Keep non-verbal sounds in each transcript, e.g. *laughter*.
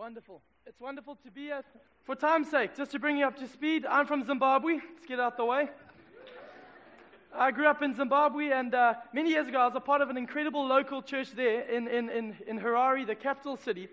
Wonderful. It's wonderful to be here. For time's sake, just to bring you up to speed, I'm from Zimbabwe. Let's get out the way. I grew up in Zimbabwe, and uh, many years ago, I was a part of an incredible local church there in, in, in, in Harare, the capital city.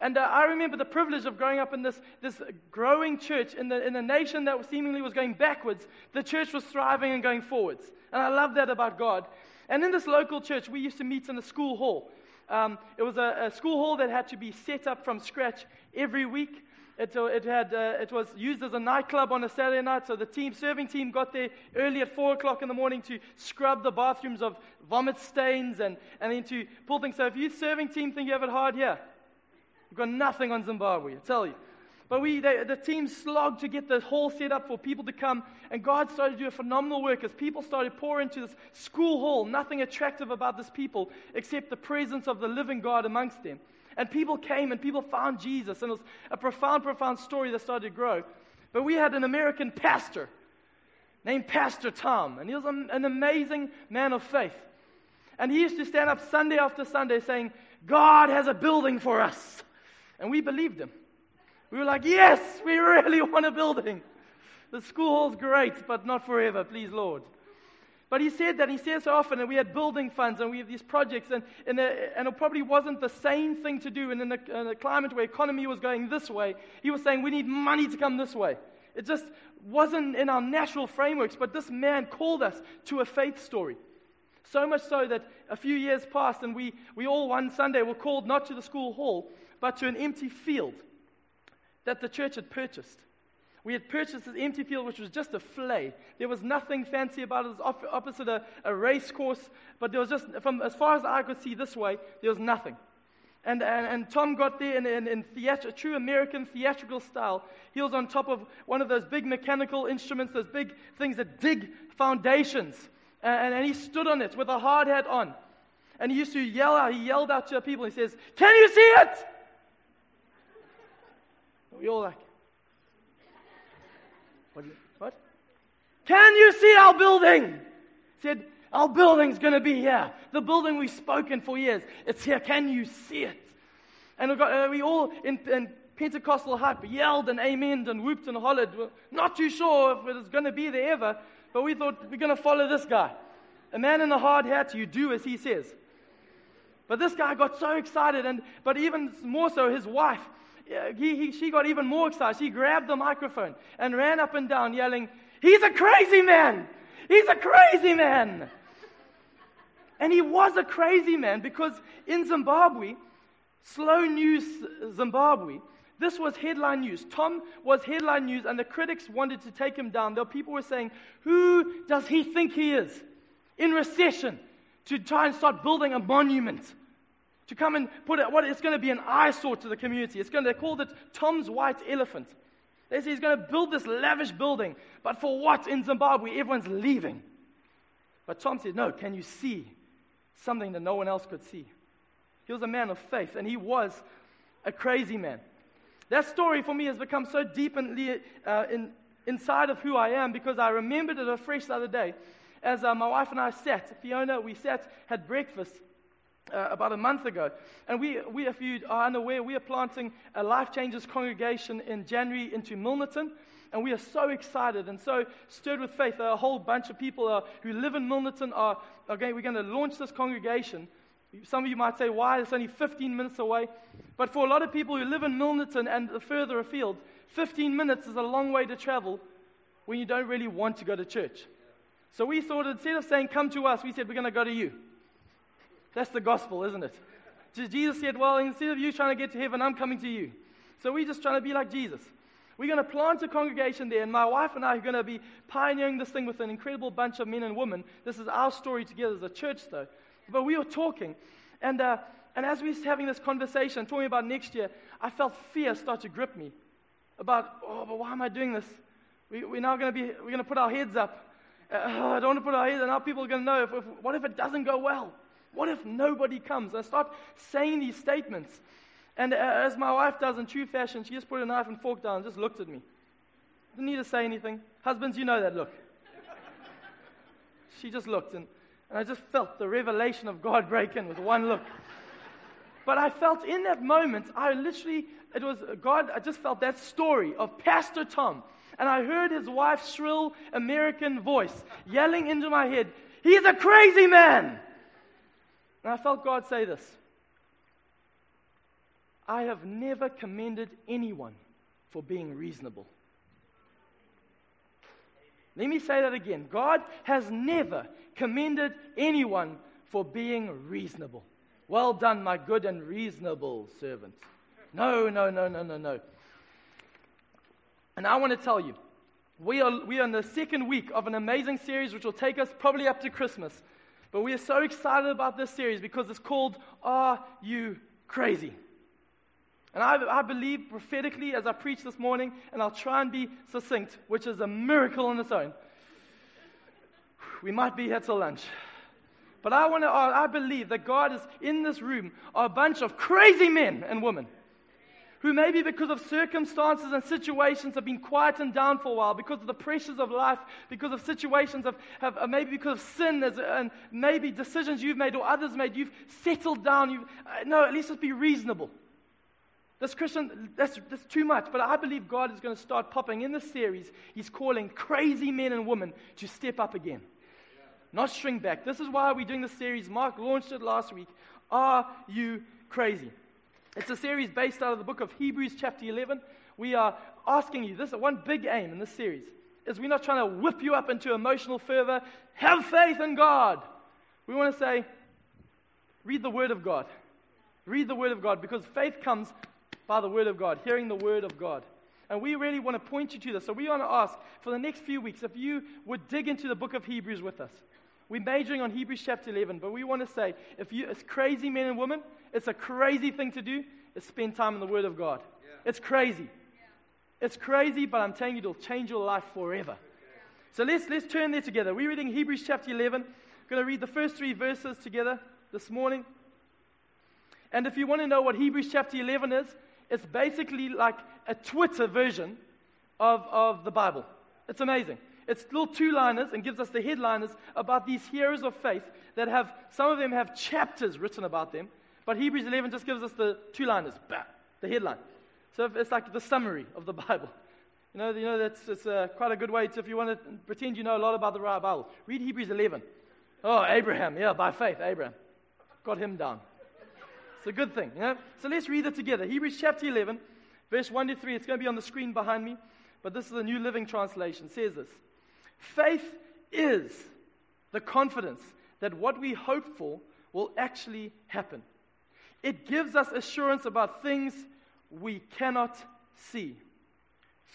And uh, I remember the privilege of growing up in this, this growing church in, the, in a nation that seemingly was going backwards. The church was thriving and going forwards. And I love that about God. And in this local church, we used to meet in the school hall. Um, it was a, a, school hall that had to be set up from scratch every week. It, uh, it, had, uh, it was used as a nightclub on a Saturday night, so the team, serving team got there early at 4 o'clock in the morning to scrub the bathrooms of vomit stains and, and then to pull things. So if you serving team think you have it hard here, you've got nothing on Zimbabwe, I tell you. But we, they, the team slogged to get the hall set up for people to come, and God started to do a phenomenal work as people started pouring into this school hall. Nothing attractive about this people except the presence of the living God amongst them. And people came and people found Jesus, and it was a profound, profound story that started to grow. But we had an American pastor named Pastor Tom, and he was an amazing man of faith. And he used to stand up Sunday after Sunday saying, God has a building for us. And we believed him. We were like, yes, we really *laughs* want a building. The school hall's great, but not forever, please, Lord. But he said that, he says so often, and we had building funds and we have these projects, and, and, the, and it probably wasn't the same thing to do. And in a, in a climate where economy was going this way, he was saying, we need money to come this way. It just wasn't in our natural frameworks, but this man called us to a faith story. So much so that a few years passed, and we, we all one Sunday were called not to the school hall, but to an empty field that the church had purchased. We had purchased this empty field, which was just a flay. There was nothing fancy about it. It was opposite a, a race course, but there was just, from as far as I could see this way, there was nothing. And, and, and Tom got there in, in, in true American theatrical style. He was on top of one of those big mechanical instruments, those big things that dig foundations. And, and he stood on it with a hard hat on. And he used to yell out, he yelled out to people, he says, Can you see it? We all like, what? what? Can you see our building? He said, our building's going to be here. The building we've spoken for years. It's here. Can you see it? And we, got, uh, we all in, in, Pentecostal hype yelled and amened and whooped and hollered. We're not too sure if it was going to be there ever, but we thought we're going to follow this guy. A man in a hard hat, you do as he says. But this guy got so excited, and but even more so, his wife he, he, she got even more excited. She grabbed the microphone and ran up and down yelling, He's a crazy man! He's a crazy man! And he was a crazy man because in Zimbabwe, slow news Zimbabwe, this was headline news. Tom was headline news, and the critics wanted to take him down. There people were saying, Who does he think he is? In recession, to try and start building a monument to come and put it, what it's going to be an eyesore to the community. It's going to, they called it Tom's White Elephant. They say he's going to build this lavish building, but for what in Zimbabwe? Everyone's leaving. But Tom said, No, can you see something that no one else could see? He was a man of faith, and he was a crazy man. That story for me has become so deep in, uh, in, inside of who I am because I remembered it afresh the other day. As uh, my wife and I sat, Fiona, we sat, had breakfast, uh, about a month ago. And we, we, if you are unaware, we are planting a Life Changers congregation in January into Milnerton. And we are so excited and so stirred with faith. A whole bunch of people are, who live in Milnerton are, going, we're going to launch this congregation. Some of you might say, why? It's only 15 minutes away. But for a lot of people who live in Milnerton and further afield, 15 minutes is a long way to travel when you don't really want to go to church. So we thought instead of saying, come to us, we said, we're going to go to you. That's the gospel, isn't it? Jesus said, Well, instead of you trying to get to heaven, I'm coming to you. So we're just trying to be like Jesus. We're going to plant a congregation there, and my wife and I are going to be pioneering this thing with an incredible bunch of men and women. This is our story together as a church, though. But we were talking, and, uh, and as we were having this conversation, talking about next year, I felt fear start to grip me about, oh, but why am I doing this? We, we're now going to be, we're going to put our heads up. Uh, I don't want to put our heads, and now people are going to know if, if, what if it doesn't go well? What if nobody comes? I start saying these statements. And uh, as my wife does in true fashion, she just put a knife and fork down and just looked at me. Didn't need to say anything. Husbands, you know that look. she just looked, and, and I just felt the revelation of God break in with one look. But I felt in that moment, I literally, it was God, I just felt that story of Pastor Tom. And I heard his wife's shrill American voice yelling into my head, He's a crazy man! And I felt God say this I have never commended anyone for being reasonable. Let me say that again. God has never commended anyone for being reasonable. Well done, my good and reasonable servant. No, no, no, no, no, no. And I want to tell you, we are, we are in the second week of an amazing series which will take us probably up to Christmas. But we are so excited about this series because it's called Are You Crazy? And I, I, believe prophetically as I preach this morning, and I'll try and be succinct, which is a miracle in its own. We might be here till lunch. But I, want to, I believe that God is in this room are a bunch of crazy men and women who maybe because of circumstances and situations have been quietened down for a while, because of the pressures of life, because of situations of, have, uh, maybe because of sin and maybe decisions you've made or others made, you've settled down. You've, uh, no, let's just be reasonable. This Christian, that's, that's too much. But I believe God is going to start popping in this series. He's calling crazy men and women to step up again, not shrink back. This is why we're doing this series. Mark launched it last week. Are you crazy? It's a series based out of the book of Hebrews, chapter 11. We are asking you this one big aim in this series is we're not trying to whip you up into emotional fervor. Have faith in God. We want to say, read the Word of God. Read the Word of God because faith comes by the Word of God, hearing the Word of God. And we really want to point you to this. So we want to ask for the next few weeks if you would dig into the book of Hebrews with us. We're majoring on Hebrews chapter 11, but we want to say if you, as crazy men and women, it's a crazy thing to do, is spend time in the Word of God. Yeah. It's crazy. Yeah. It's crazy, but I'm telling you, it'll change your life forever. Yeah. So let's, let's turn there together. We're reading Hebrews chapter 11. I'm going to read the first three verses together this morning. And if you want to know what Hebrews chapter 11 is, it's basically like a Twitter version of, of the Bible. It's amazing. It's little two liners and gives us the headliners about these heroes of faith that have, some of them have chapters written about them, but Hebrews 11 just gives us the two liners, the headline. So it's like the summary of the *laughs* Bible. You know, you know that's it's uh, quite a good way to, if you want to pretend you know a lot about the Bible, read Hebrews 11. Oh, Abraham, yeah, by faith, Abraham. Got him down. It's a good thing, you know? So let's read it together. Hebrews chapter 11, verse 1 to 3. It's going to be on the screen behind me, but this is the New Living Translation. It says this Faith is the confidence that what we hope for will actually happen. It gives us assurance about things we cannot see.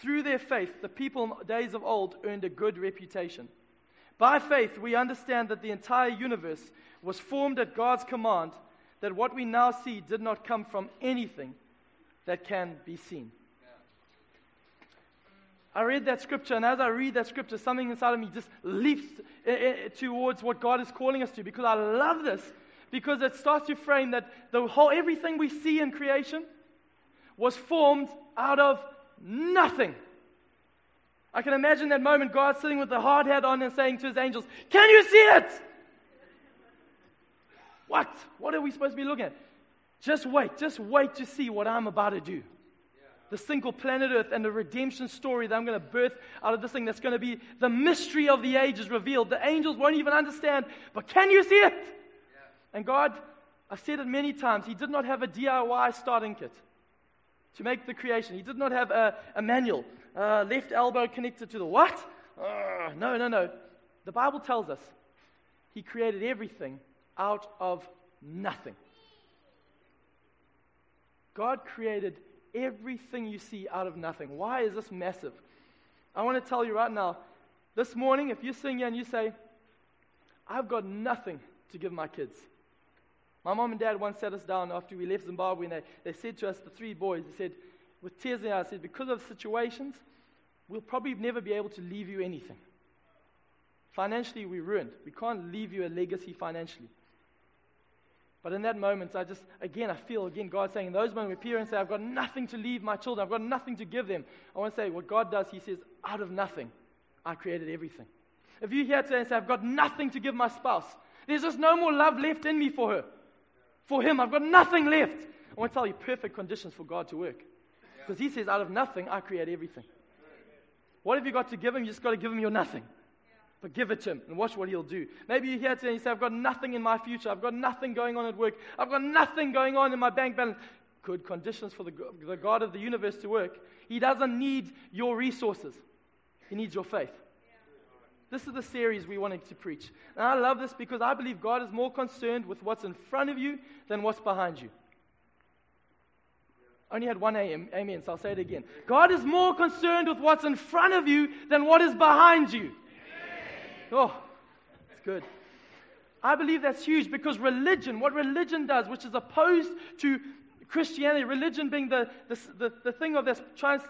Through their faith, the people in days of old earned a good reputation. By faith, we understand that the entire universe was formed at God's command, that what we now see did not come from anything that can be seen. I read that scripture, and as I read that scripture, something inside of me just leaps eh, eh, towards what God is calling us to because I love this because it starts to frame that the whole everything we see in creation was formed out of nothing. I can imagine that moment God sitting with the hard hat on and saying to his angels, Can you see it? What? What are we supposed to be looking at? Just wait, just wait to see what I'm about to do. The single planet Earth and the redemption story that I'm going to birth out of this thing that's going to be the mystery of the ages revealed. The angels won't even understand, but can you see it? And God, I've said it many times, He did not have a DIY starting kit to make the creation. He did not have a, a manual, uh, left elbow connected to the what? Uh, no, no, no. The Bible tells us He created everything out of nothing. God created everything you see out of nothing. Why is this massive? I want to tell you right now this morning, if you're sitting here and you say, I've got nothing to give my kids, my mom and dad once sat us down after we left Zimbabwe and they, they said to us, the three boys, they said, with tears in their eyes, said, because of situations, we'll probably never be able to leave you anything. Financially, we're ruined. We can't leave you a legacy financially. But in that moment, I just, again, I feel, again, God saying, in those moments where parents say, I've got nothing to leave my children, I've got nothing to give them, I want to say, what God does, He says, out of nothing, I created everything. If you're here today and say, I've got nothing to give my spouse, there's just no more love left in me for her. For Him. I've got nothing left. I want to tell you perfect conditions for God to work. Because He says, out of nothing, I create everything. What have you got to give Him? You just got to give Him your nothing. But give it to him and watch what he'll do. Maybe you're here today and you say, I've got nothing in my future. I've got nothing going on at work. I've got nothing going on in my bank balance. Good conditions for the, the God of the universe to work. He doesn't need your resources, He needs your faith. This is the series we wanted to preach. And I love this because I believe God is more concerned with what's in front of you than what's behind you. Only had one AM, amen, so I'll say it again. God is more concerned with what's in front of you than what is behind you. Oh, it's good. I believe that's huge because religion, what religion does, which is opposed to Christianity, religion being the, the, the, the thing of this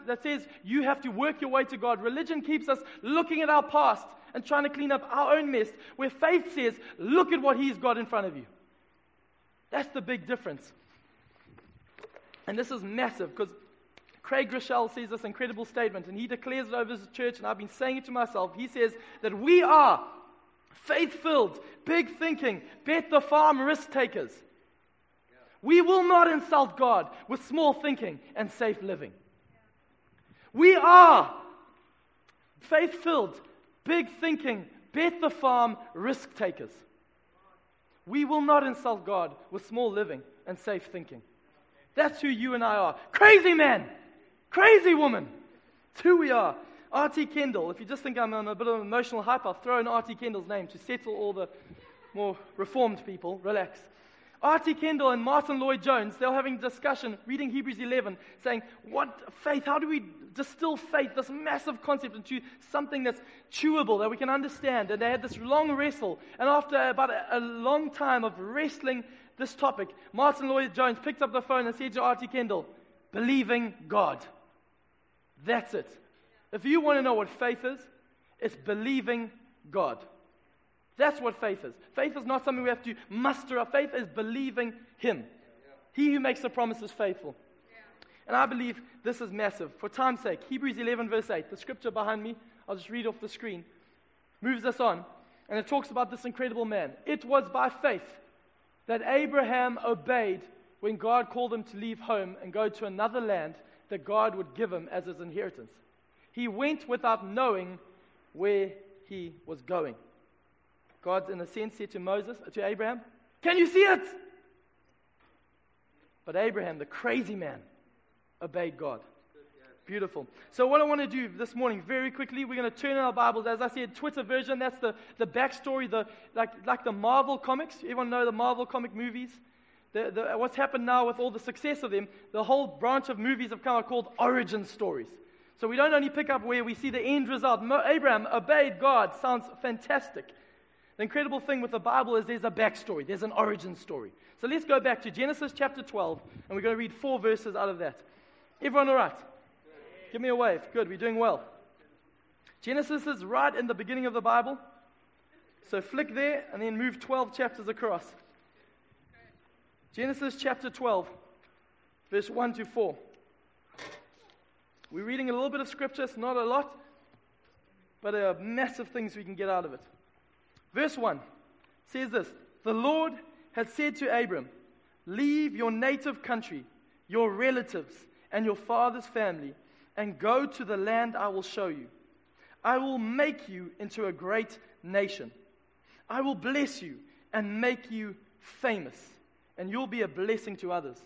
that says you have to work your way to God. Religion keeps us looking at our past and trying to clean up our own mess, where faith says, look at what He's got in front of you. That's the big difference. And this is massive because Craig Groeschel says this incredible statement, and he declares it over his church, and I've been saying it to myself. He says that we are faith filled, big thinking, bet the farm risk takers. We will not insult God with small thinking and safe living. We are faith filled, big thinking, bet the farm risk takers. We will not insult God with small living and safe thinking. That's who you and I are. Crazy man! Crazy woman. It's who we are. R.T. Kendall. If you just think I'm on a bit of an emotional hype, I'll throw in R.T. Kendall's name to settle all the more reformed people. Relax. R.T. Kendall and Martyn Lloyd-Jones, they were having a discussion, reading Hebrews 11, saying, What faith? How do we distill faith, this massive concept, into something that's chewable, that we can understand? And they had this long wrestle. And after about a, a long time of wrestling this topic, Martyn Lloyd-Jones picked up the phone and said to R.T. Kendall, Believing God. That's it. If you want to know what faith is, it's believing God. That's what faith is. Faith is not something we have to muster up. Faith is believing Him. He who makes the promise is faithful. And I believe this is massive. For time's sake, Hebrews 11, verse 8, the scripture behind me, I'll just read off the screen, moves us on. And it talks about this incredible man. It was by faith that Abraham obeyed when God called him to leave home and go to another land that God would give him as his inheritance. He went without knowing where he was going. God, in a sense, said to Moses, to Abraham, Can you see it? But Abraham, the crazy man, obeyed God. Beautiful. So, what I want to do this morning, very quickly, we're going to turn in our Bibles. As I said, Twitter version, that's the, the backstory, the, like, like the Marvel comics. Everyone know the Marvel comic movies? The, the, what's happened now with all the success of them, the whole branch of movies have come out called origin stories. So we don't only pick up where we see the end result. Abraham obeyed God. Sounds fantastic. The incredible thing with the Bible is there's a backstory, there's an origin story. So let's go back to Genesis chapter 12, and we're going to read four verses out of that. Everyone all right? Give me a wave. Good, we're doing well. Genesis is right in the beginning of the Bible. So flick there and then move 12 chapters across. Genesis chapter 12, verse 1 to 4. We're reading a little bit of scripture, it's not a lot, but there are massive things we can get out of it. Verse 1 says this The Lord had said to Abram, Leave your native country, your relatives, and your father's family, and go to the land I will show you. I will make you into a great nation. I will bless you and make you famous and you'll be a blessing to others.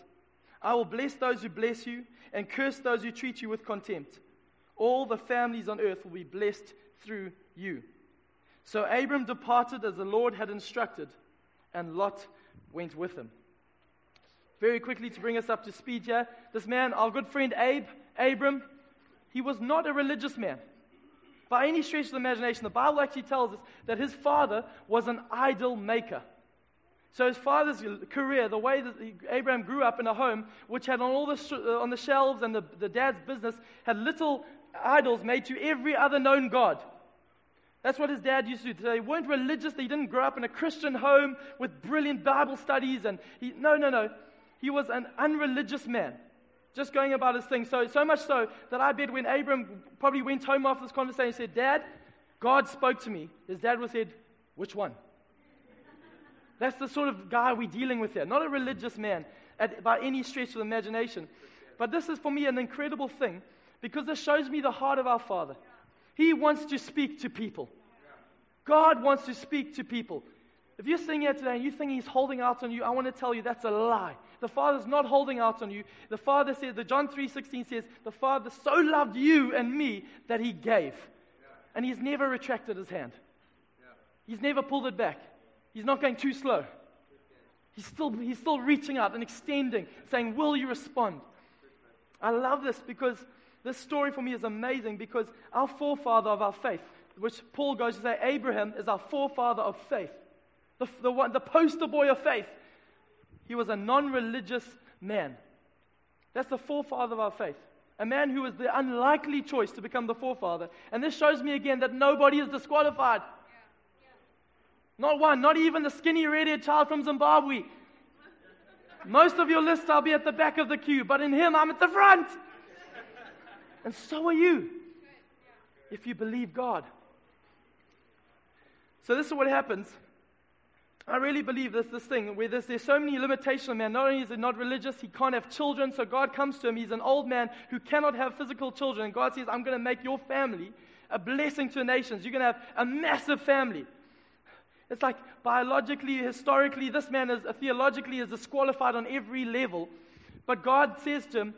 I will bless those who bless you and curse those who treat you with contempt. All the families on earth will be blessed through you. So Abram departed as the Lord had instructed, and Lot went with him. Very quickly to bring us up to speed here, this man, our good friend Abe, Abram, he was not a religious man. By any stretch of the imagination, the Bible actually tells us that his father was an idol maker. So his father's career, the way that Abraham grew up in a home which had on all the, on the shelves and the, the dad's business had little idols made to every other known god. That's what his dad used to do. They weren't religious. They didn't grow up in a Christian home with brilliant Bible studies. And he, no, no, no. He was an unreligious man, just going about his thing. So, so much so that I bet when Abram probably went home after this conversation and said, Dad, God spoke to me. His dad have said, Which one? That's the sort of guy we're dealing with here. Not a religious man at, by any stretch of the imagination. But this is for me an incredible thing because this shows me the heart of our Father. He wants to speak to people. God wants to speak to people. If you're sitting here today and you think He's holding out on you, I want to tell you that's a lie. The Father's not holding out on you. The Father says, the John 3.16 says, the Father so loved you and me that He gave. And He's never retracted His hand. He's never pulled it back. He's not going too slow. He's still, he's still reaching out and extending, saying, Will you respond? I love this because this story for me is amazing because our forefather of our faith, which Paul goes to say, Abraham is our forefather of faith, the, the, one, the poster boy of faith. He was a non religious man. That's the forefather of our faith. A man who was the unlikely choice to become the forefather. And this shows me again that nobody is disqualified. Not one, not even the skinny red-haired child from Zimbabwe. Most of your lists I'll be at the back of the queue, but in him I'm at the front. And so are you, if you believe God. So this is what happens. I really believe this, this thing where there's, there's so many limitations on man. Not only is he not religious, he can't have children. So God comes to him. He's an old man who cannot have physical children. And God says, I'm going to make your family a blessing to the nations. You're going to have a massive family. It's like biologically, historically, this man is theologically is disqualified on every level. But God says to him,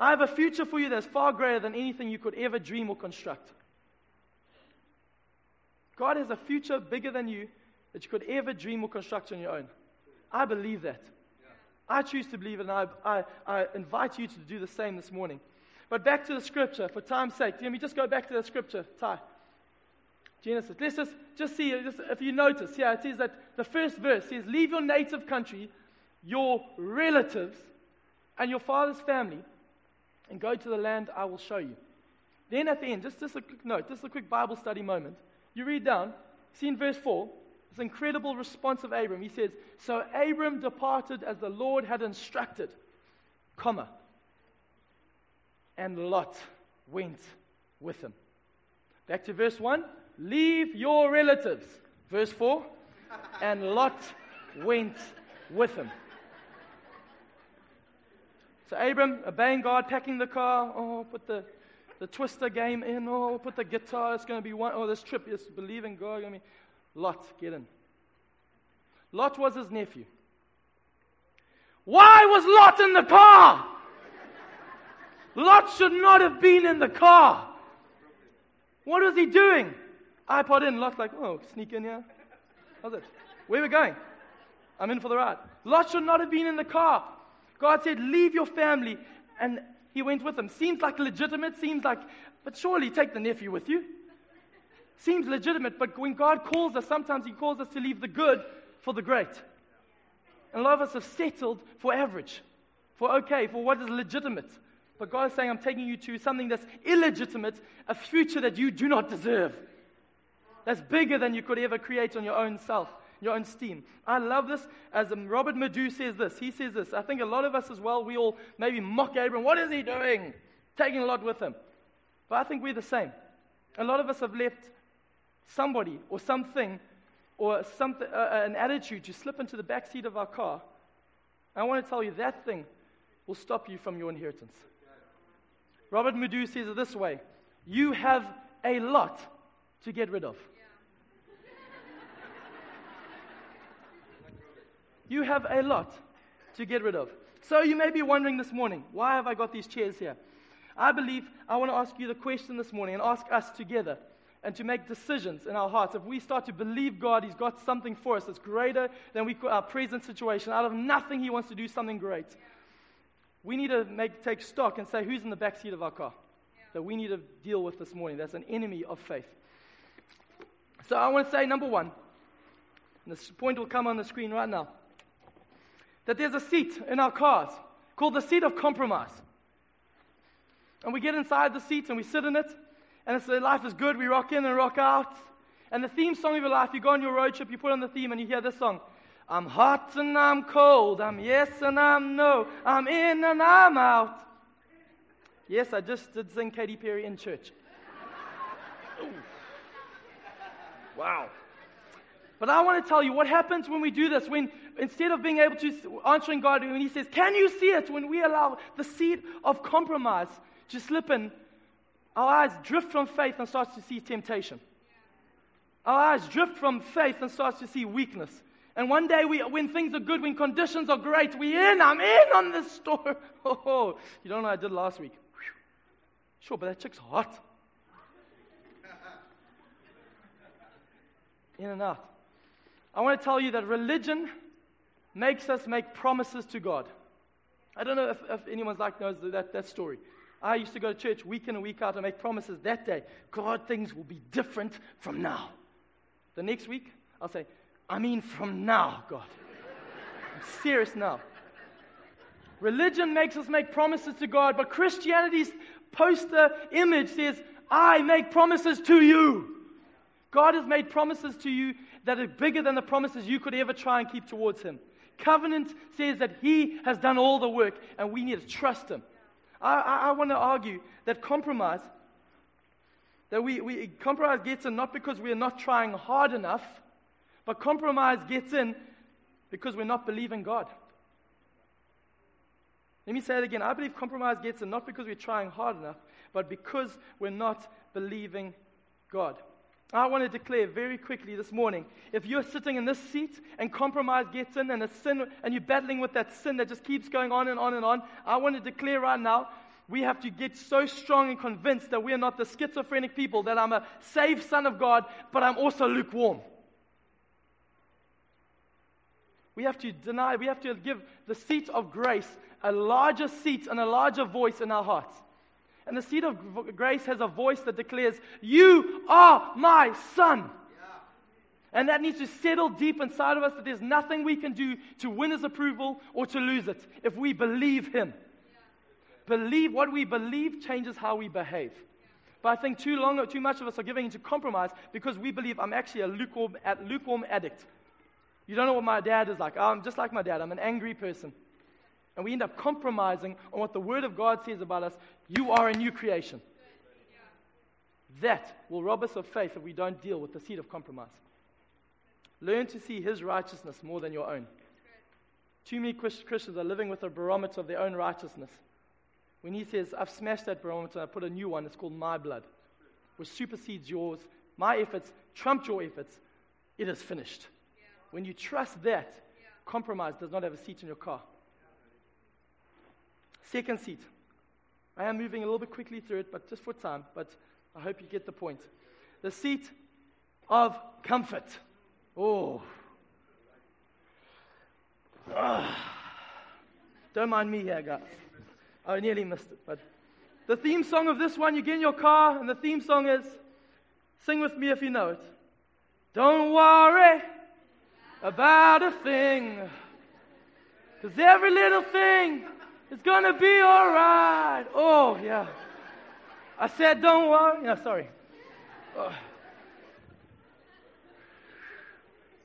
I have a future for you that's far greater than anything you could ever dream or construct. God has a future bigger than you that you could ever dream or construct on your own. I believe that. I choose to believe it, and I, I, I invite you to do the same this morning. But back to the scripture, for time's sake. Let me just go back to the scripture, Ty. Genesis. Let's just, just see, just, if you notice, here it says that the first verse says, Leave your native country, your relatives, and your father's family, and go to the land I will show you. Then at the end, just, just a quick note, just a quick Bible study moment. You read down, see in verse 4, this incredible response of Abram. He says, So Abram departed as the Lord had instructed, comma, and Lot went with him. Back to verse 1. Leave your relatives. Verse 4 And Lot went with him. So Abram, obeying God, packing the car. Oh, put the, the twister game in. Oh, put the guitar. It's going to be one. Oh, this trip is believing God. I mean, Lot, get in. Lot was his nephew. Why was Lot in the car? Lot should not have been in the car. What was he doing? iPod in. Lot's like, oh, sneak in here. How's it? Where we going? I'm in for the ride. Lot should not have been in the car. God said, leave your family. And he went with them. Seems like legitimate, seems like, but surely take the nephew with you. Seems legitimate, but when God calls us, sometimes He calls us to leave the good for the great. And a lot of us have settled for average, for okay, for what is legitimate. But God is saying, I'm taking you to something that's illegitimate, a future that you do not deserve. That's bigger than you could ever create on your own self, your own steam. I love this. As um, Robert Madu says this, he says this. I think a lot of us as well, we all maybe mock Abram. What is he doing? Taking a lot with him. But I think we're the same. A lot of us have left somebody or something or something, uh, uh an attitude to slip into the back seat of our car. I want to tell you that thing will stop you from your inheritance. Robert Madu says it this way You have a lot to get rid of. You have a lot to get rid of. So you may be wondering this morning, why have I got these chairs here? I believe I want to ask you the question this morning and ask us together and to make decisions in our hearts. If we start to believe God, He's got something for us that's greater than we, our present situation, out of nothing, He wants to do something great. We need to make, take stock and say, who's in the back seat of our car that we need to deal with this morning? That's an enemy of faith. So I want to say, number one, and this point will come on the screen right now, that there's a seat in our cars called the seat of compromise. And we get inside the seat and we sit in it, and it's, uh, life is good. We rock in and rock out. And the theme song of your life, you go on your road trip, you put on the theme, and you hear this song. I'm hot and I'm cold. I'm yes and I'm no. I'm in and I'm out. Yes, I just did sing Katy Perry in church. Wow. But I want to tell you what happens when we do this. When instead of being able to answering God, when He says, "Can you see it?" When we allow the seed of compromise to slip in, our eyes drift from faith and starts to see temptation. Our eyes drift from faith and starts to see weakness. And one day, we, when things are good, when conditions are great, we in. I'm in on this store. *laughs* Oh, oh, you don't know what I did last week. Sure, but that chick's hot. *laughs* in and out. I want to tell you that religion makes us make promises to God. I don't know if, if anyone's like knows that, that story. I used to go to church week in and week out and make promises that day. God, things will be different from now. The next week, I'll say, I mean from now, God. I'm serious now. Religion makes us make promises to God, but Christianity's poster image says, I make promises to you. God has made promises to you that are bigger than the promises you could ever try and keep towards Him. Covenant says that He has done all the work and we need to trust Him. I, I, I want to argue that compromise, that we, we compromise gets in not because we are not trying hard enough, but compromise gets in because we're not believing God. Let me say it again. I believe compromise gets in not because we're trying hard enough, but because we're not believing God. I want to declare very quickly this morning if you're sitting in this seat and compromise gets in and a sin and you're battling with that sin that just keeps going on and on and on, I want to declare right now we have to get so strong and convinced that we're not the schizophrenic people, that I'm a saved son of God, but I'm also lukewarm. We have to deny, we have to give the seat of grace a larger seat and a larger voice in our hearts. And the seat of grace has a voice that declares, You are my son. And that needs to settle deep inside of us that there's nothing we can do to win his approval or to lose it if we believe him. Believe what we believe changes how we behave. But I think too long, too much of us are giving into compromise because we believe I'm actually a lukewarm, lukewarm addict. You don't know what my dad is like. I'm just like my dad. I'm an angry person. And we end up compromising on what the Word of God says about us. You are a new creation. That will rob us of faith if we don't deal with the seed of compromise. Learn to see His righteousness more than your own. Too many Christians are living with a barometer of their own righteousness. When He says, I've smashed that barometer, I put a new one, it's called my blood, which supersedes yours. My efforts trumped your efforts. It is finished. When you trust that, compromise does not have a seat in your car. Second seat. I am moving a little bit quickly through it, but just for time, but I hope you get the point. The seat of comfort. Oh. Ah. Don't mind me here, guys. I nearly missed it. But the theme song of this one, you get in your car, and the theme song is Sing with me if you know it. Don't worry about a thing, because every little thing it's to be all right. Oh, yeah. I said, don't worry. No, sorry. Oh.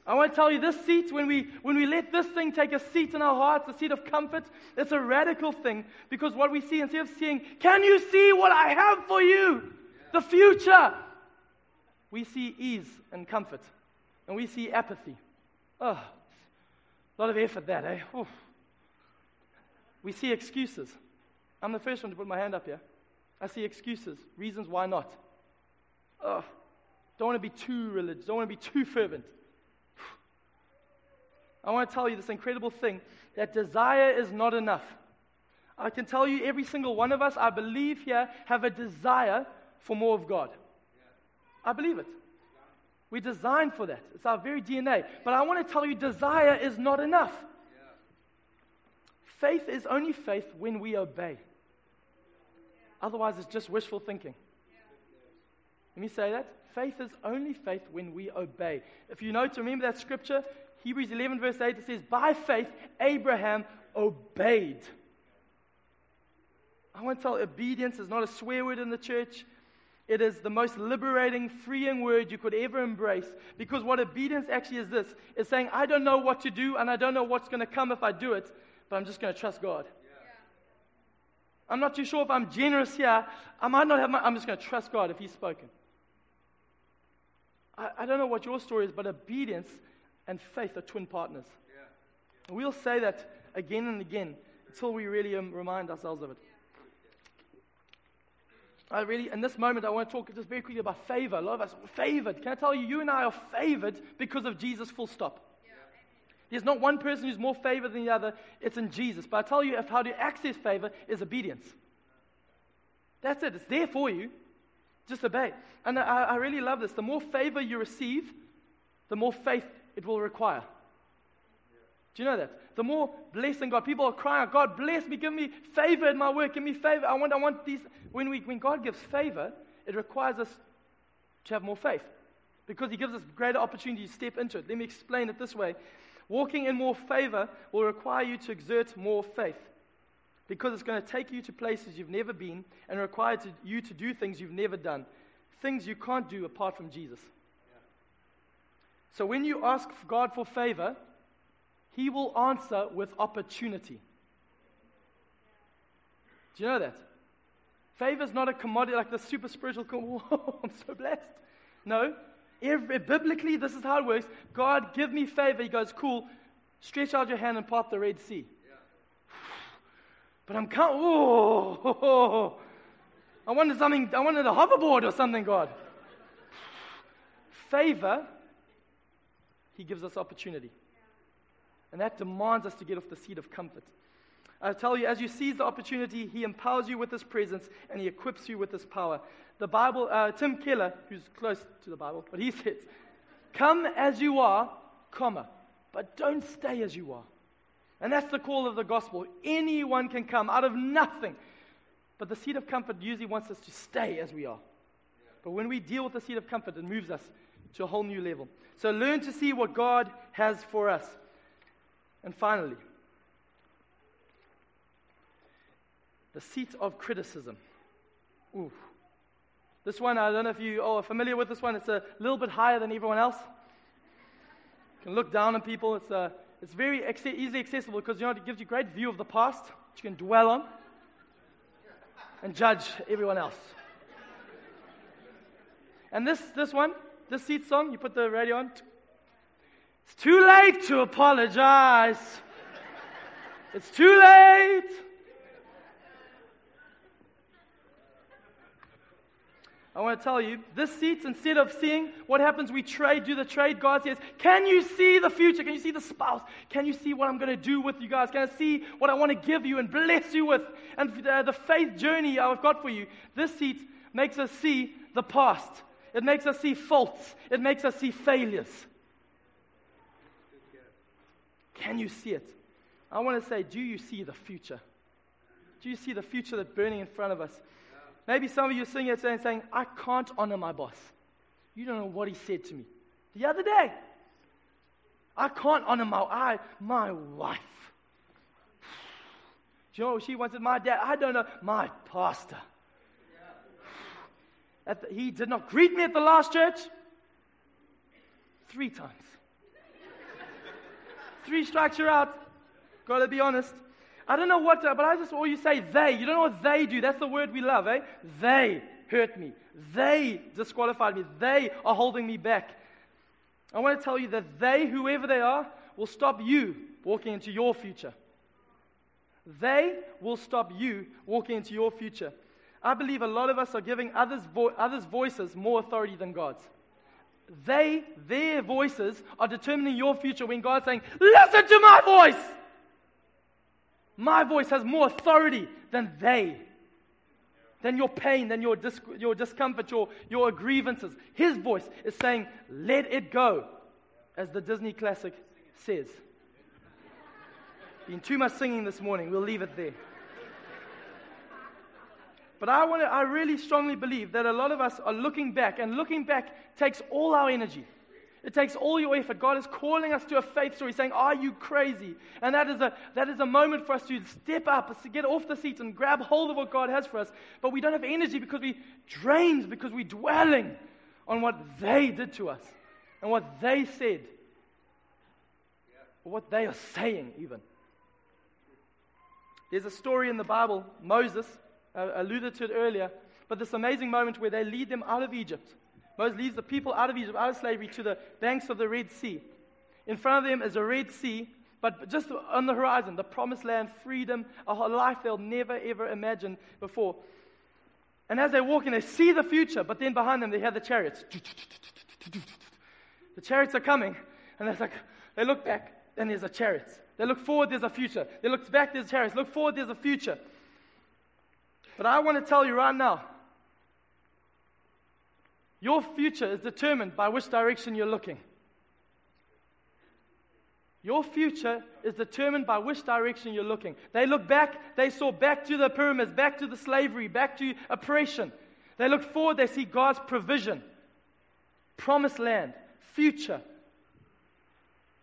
I want to tell you this seat, when we, when we let this thing take a seat in our hearts, a seat of comfort, it's a radical thing because what we see, instead of seeing, can you see what I have for you? The future. We see ease and comfort. And we see apathy. Oh, a lot of effort that, eh? We see excuses. I'm the first one to put my hand up here. I see excuses, reasons why not. Oh, don't want to be too religious, don't want to be too fervent. *sighs* I want to tell you this incredible thing that desire is not enough. I can tell you, every single one of us, I believe here, have a desire for more of God. I believe it. We're designed for that. It's our very DNA. But I want to tell you, desire is not enough. Faith is only faith when we obey. Otherwise, it's just wishful thinking. Let me say that. Faith is only faith when we obey. If you know to remember that scripture, Hebrews 11, verse 8, it says, By faith, Abraham obeyed. I want to tell obedience is not a swear word in the church. It is the most liberating, freeing word you could ever embrace. Because what obedience actually is this is saying, I don't know what to do and I don't know what's going to come if I do it but I'm just going to trust God. I'm not too sure if I'm generous here. I might not have my, I'm just going to trust God if He's spoken. I, I don't know what your story is, but obedience and faith are twin partners. And we'll say that again and again until we really um, remind ourselves of it. I really, in this moment, I want to talk just very quickly about favor. A lot of us favored. Can I tell you, you and I are favored because of Jesus, full stop. There's not one person who's more favored than the other. It's in Jesus. But I tell you, if how to access favor is obedience. That's it. It's there for you. Just obey. And I, I really love this. The more favor you receive, the more faith it will require. Do you know that? The more blessing God, people are crying, God bless me, give me favor in my work, give me favor. I want, I want these. When, we, when God gives favor, it requires us to have more faith because He gives us greater opportunity to step into it. Let me explain it this way Walking in more favor will require you to exert more faith because it's going to take you to places you've never been and require to, you to do things you've never done, things you can't do apart from Jesus. So when you ask God for favor, He will answer with opportunity. Do you know that? Favor is not a commodity like the super spiritual. *laughs* I'm so blessed. No, Every, biblically, this is how it works. God, give me favor. He goes, cool. Stretch out your hand and part the Red Sea. Yeah. *sighs* But I'm oh, oh, *laughs* I wanted something. I wanted a hoverboard or something. God. *sighs* Favor. He gives us opportunity, and that demands us to get off the seat of comfort. I tell you, as you seize the opportunity, He empowers you with His presence and He equips you with His power. The Bible, uh, Tim Keller, who's close to the Bible, but he *laughs* says, Come as you are, comma, but don't stay as you are. And that's the call of the gospel. Anyone can come out of nothing. But the seed of comfort usually wants us to stay as we are. But when we deal with the seed of comfort, it moves us to a whole new level. So learn to see what God has for us. And finally, the seat of criticism. Ooh. This one, I don't know if you are familiar with this one. It's a little bit higher than everyone else. You can look down on people. It's, uh, it's very ex- easily accessible because you know, it gives you a great view of the past, which you can dwell on and judge everyone else. And this, this one, this seat song, you put the radio on. It's too late to apologize. It's too late. I want to tell you, this seat, instead of seeing what happens, we trade, do the trade. God says, Can you see the future? Can you see the spouse? Can you see what I'm going to do with you guys? Can I see what I want to give you and bless you with? And uh, the faith journey I've got for you, this seat makes us see the past. It makes us see faults. It makes us see failures. Can you see it? I want to say, Do you see the future? Do you see the future that's burning in front of us? Maybe some of you are sitting here saying, saying, I can't honor my boss. You don't know what he said to me the other day. I can't honor my, I, my wife. Do you know she wanted? My dad, I don't know, my pastor. The, he did not greet me at the last church three times. Three strikes you're out. Gotta be honest. I don't know what, but I just, or you say they. You don't know what they do. That's the word we love, eh? They hurt me. They disqualified me. They are holding me back. I want to tell you that they, whoever they are, will stop you walking into your future. They will stop you walking into your future. I believe a lot of us are giving others, vo- others' voices more authority than God's. They, their voices, are determining your future when God's saying, Listen to my voice! My voice has more authority than they, than your pain, than your, dis- your discomfort, your, your grievances. His voice is saying, let it go, as the Disney classic says. Been too much singing this morning. We'll leave it there. But I, want to, I really strongly believe that a lot of us are looking back, and looking back takes all our energy. It takes all your effort. God is calling us to a faith story, saying, Are you crazy? And that is, a, that is a moment for us to step up, to get off the seat and grab hold of what God has for us. But we don't have energy because we're drained, because we're dwelling on what they did to us and what they said, or what they are saying, even. There's a story in the Bible, Moses uh, alluded to it earlier, but this amazing moment where they lead them out of Egypt Moses leads the people out of Egypt, out of slavery, to the banks of the Red Sea. In front of them is a Red Sea, but just on the horizon, the promised land, freedom, a life they'll never ever imagine before. And as they walk in, they see the future, but then behind them they hear the chariots. The chariots are coming, and they're like, they look back, and there's a chariot. They look forward, there's a future. They look back, there's a chariot. Look forward, there's a future. But I want to tell you right now your future is determined by which direction you're looking. Your future is determined by which direction you're looking. They look back, they saw back to the pyramids, back to the slavery, back to oppression. They look forward, they see God's provision, promised land, future.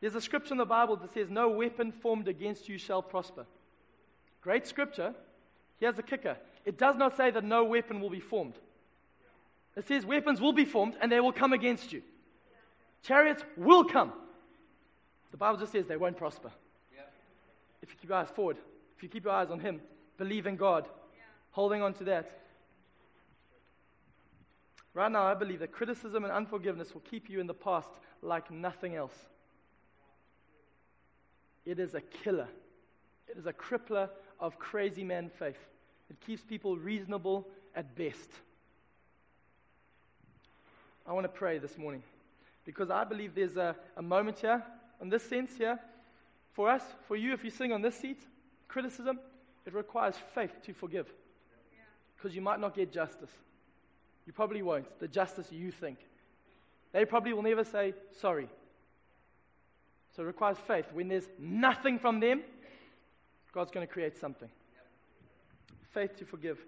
There's a scripture in the Bible that says, No weapon formed against you shall prosper. Great scripture. Here's the kicker it does not say that no weapon will be formed. It says weapons will be formed and they will come against you. Chariots will come. The Bible just says they won't prosper. If you keep your eyes forward, if you keep your eyes on Him, believe in God, holding on to that. Right now, I believe that criticism and unforgiveness will keep you in the past like nothing else. It is a killer, it is a crippler of crazy man faith. It keeps people reasonable at best. I want to pray this morning because I believe there's a, a moment here, in this sense here, for us, for you, if you sing on this seat, criticism, it requires faith to forgive. Because you might not get justice. You probably won't, the justice you think. They probably will never say sorry. So it requires faith. When there's nothing from them, God's going to create something. Faith to forgive.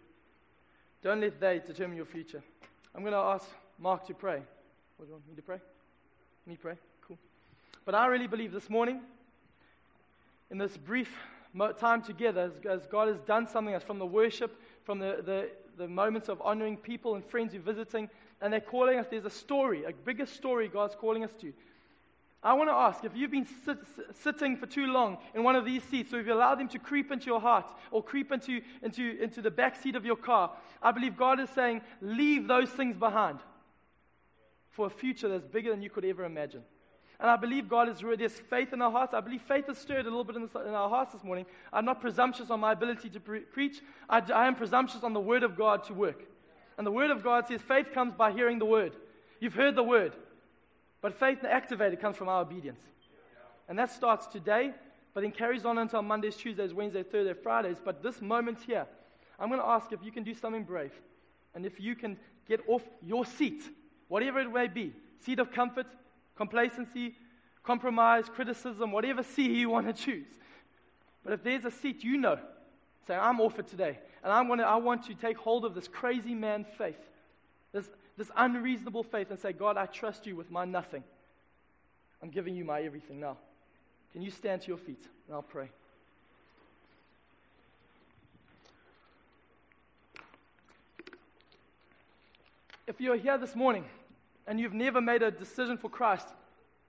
Don't let they determine your future. I'm going to ask Mark to pray. What do you want me to pray? Me pray? Cool. But I really believe this morning, in this brief time together, as God has done something, as from the worship, from the, the, the moments of honoring people and friends who are visiting, and they're calling us, there's a story, a bigger story God's calling us to. I want to ask if you've been sit, sitting for too long in one of these seats, or if you allowed them to creep into your heart or creep into, into, into the back seat of your car, I believe God is saying, leave those things behind for a future that's bigger than you could ever imagine. And I believe God is really there's faith in our hearts. I believe faith is stirred a little bit in, this, in our hearts this morning. I'm not presumptuous on my ability to pre- preach. I, I am presumptuous on the Word of God to work. And the Word of God says faith comes by hearing the Word. You've heard the Word. But faith activated comes from our obedience. And that starts today, but then carries on until Mondays, Tuesdays, Wednesdays, Thursdays, Fridays. But this moment here, I'm going to ask if you can do something brave. And if you can get off your seat whatever it may be seat of comfort, complacency, compromise, criticism, whatever seat you want to choose. But if there's a seat you know, say, I'm off it today, and I'm gonna, I want to take hold of this crazy man faith, this, this unreasonable faith, and say, God, I trust you with my nothing. I'm giving you my everything now. Can you stand to your feet? And I'll pray. If you're here this morning and you've never made a decision for Christ,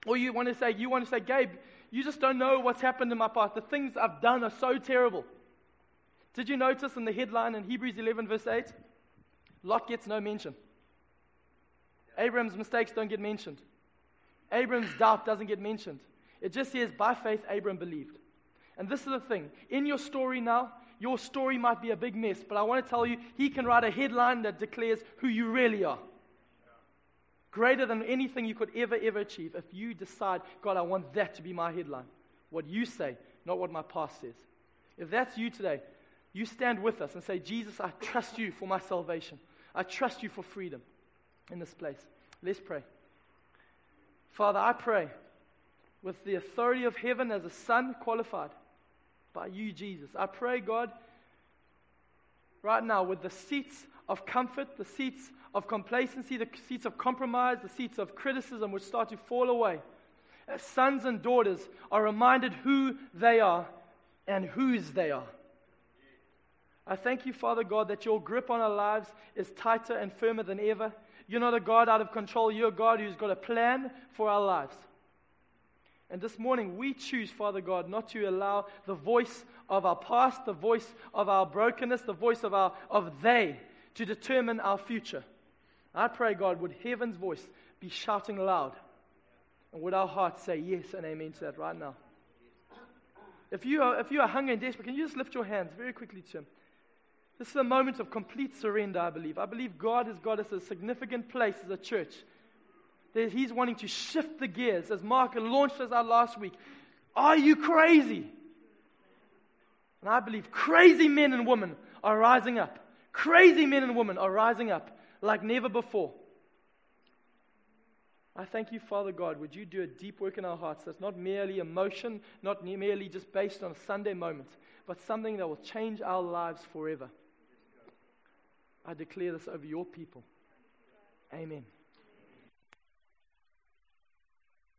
or you want to say, you want to say, Gabe, you just don't know what's happened in my past. The things I've done are so terrible. Did you notice in the headline in Hebrews 11, verse 8? Lot gets no mention. Abraham's mistakes don't get mentioned. Abraham's doubt doesn't get mentioned. It just says, by faith, Abraham believed. And this is the thing. In your story now, your story might be a big mess, but I want to tell you, he can write a headline that declares who you really are. Greater than anything you could ever, ever achieve. If you decide, God, I want that to be my headline. What you say, not what my past says. If that's you today, you stand with us and say, Jesus, I trust you for my salvation. I trust you for freedom in this place. Let's pray. Father, I pray with the authority of heaven as a son qualified by you, Jesus. I pray, God, right now, with the seats of comfort, the seats of complacency, the seats of compromise, the seats of criticism which start to fall away, as sons and daughters are reminded who they are and whose they are. I thank you, Father God, that your grip on our lives is tighter and firmer than ever. You're not a God out of control. You're a God who's got a plan for our lives. And this morning, we choose, Father God, not to allow the voice of our past, the voice of our brokenness, the voice of, our, of they to determine our future. I pray, God, would heaven's voice be shouting loud? And would our hearts say yes and amen to that right now? If you are, if you are hungry and desperate, can you just lift your hands very quickly to Him? This is a moment of complete surrender, I believe. I believe God has got us a significant place as a church. That He's wanting to shift the gears, as Mark launched us out last week. Are you crazy? And I believe crazy men and women are rising up. Crazy men and women are rising up like never before. I thank you, Father God. Would you do a deep work in our hearts that's not merely emotion, not merely just based on a Sunday moment, but something that will change our lives forever. I declare this over your people. Amen.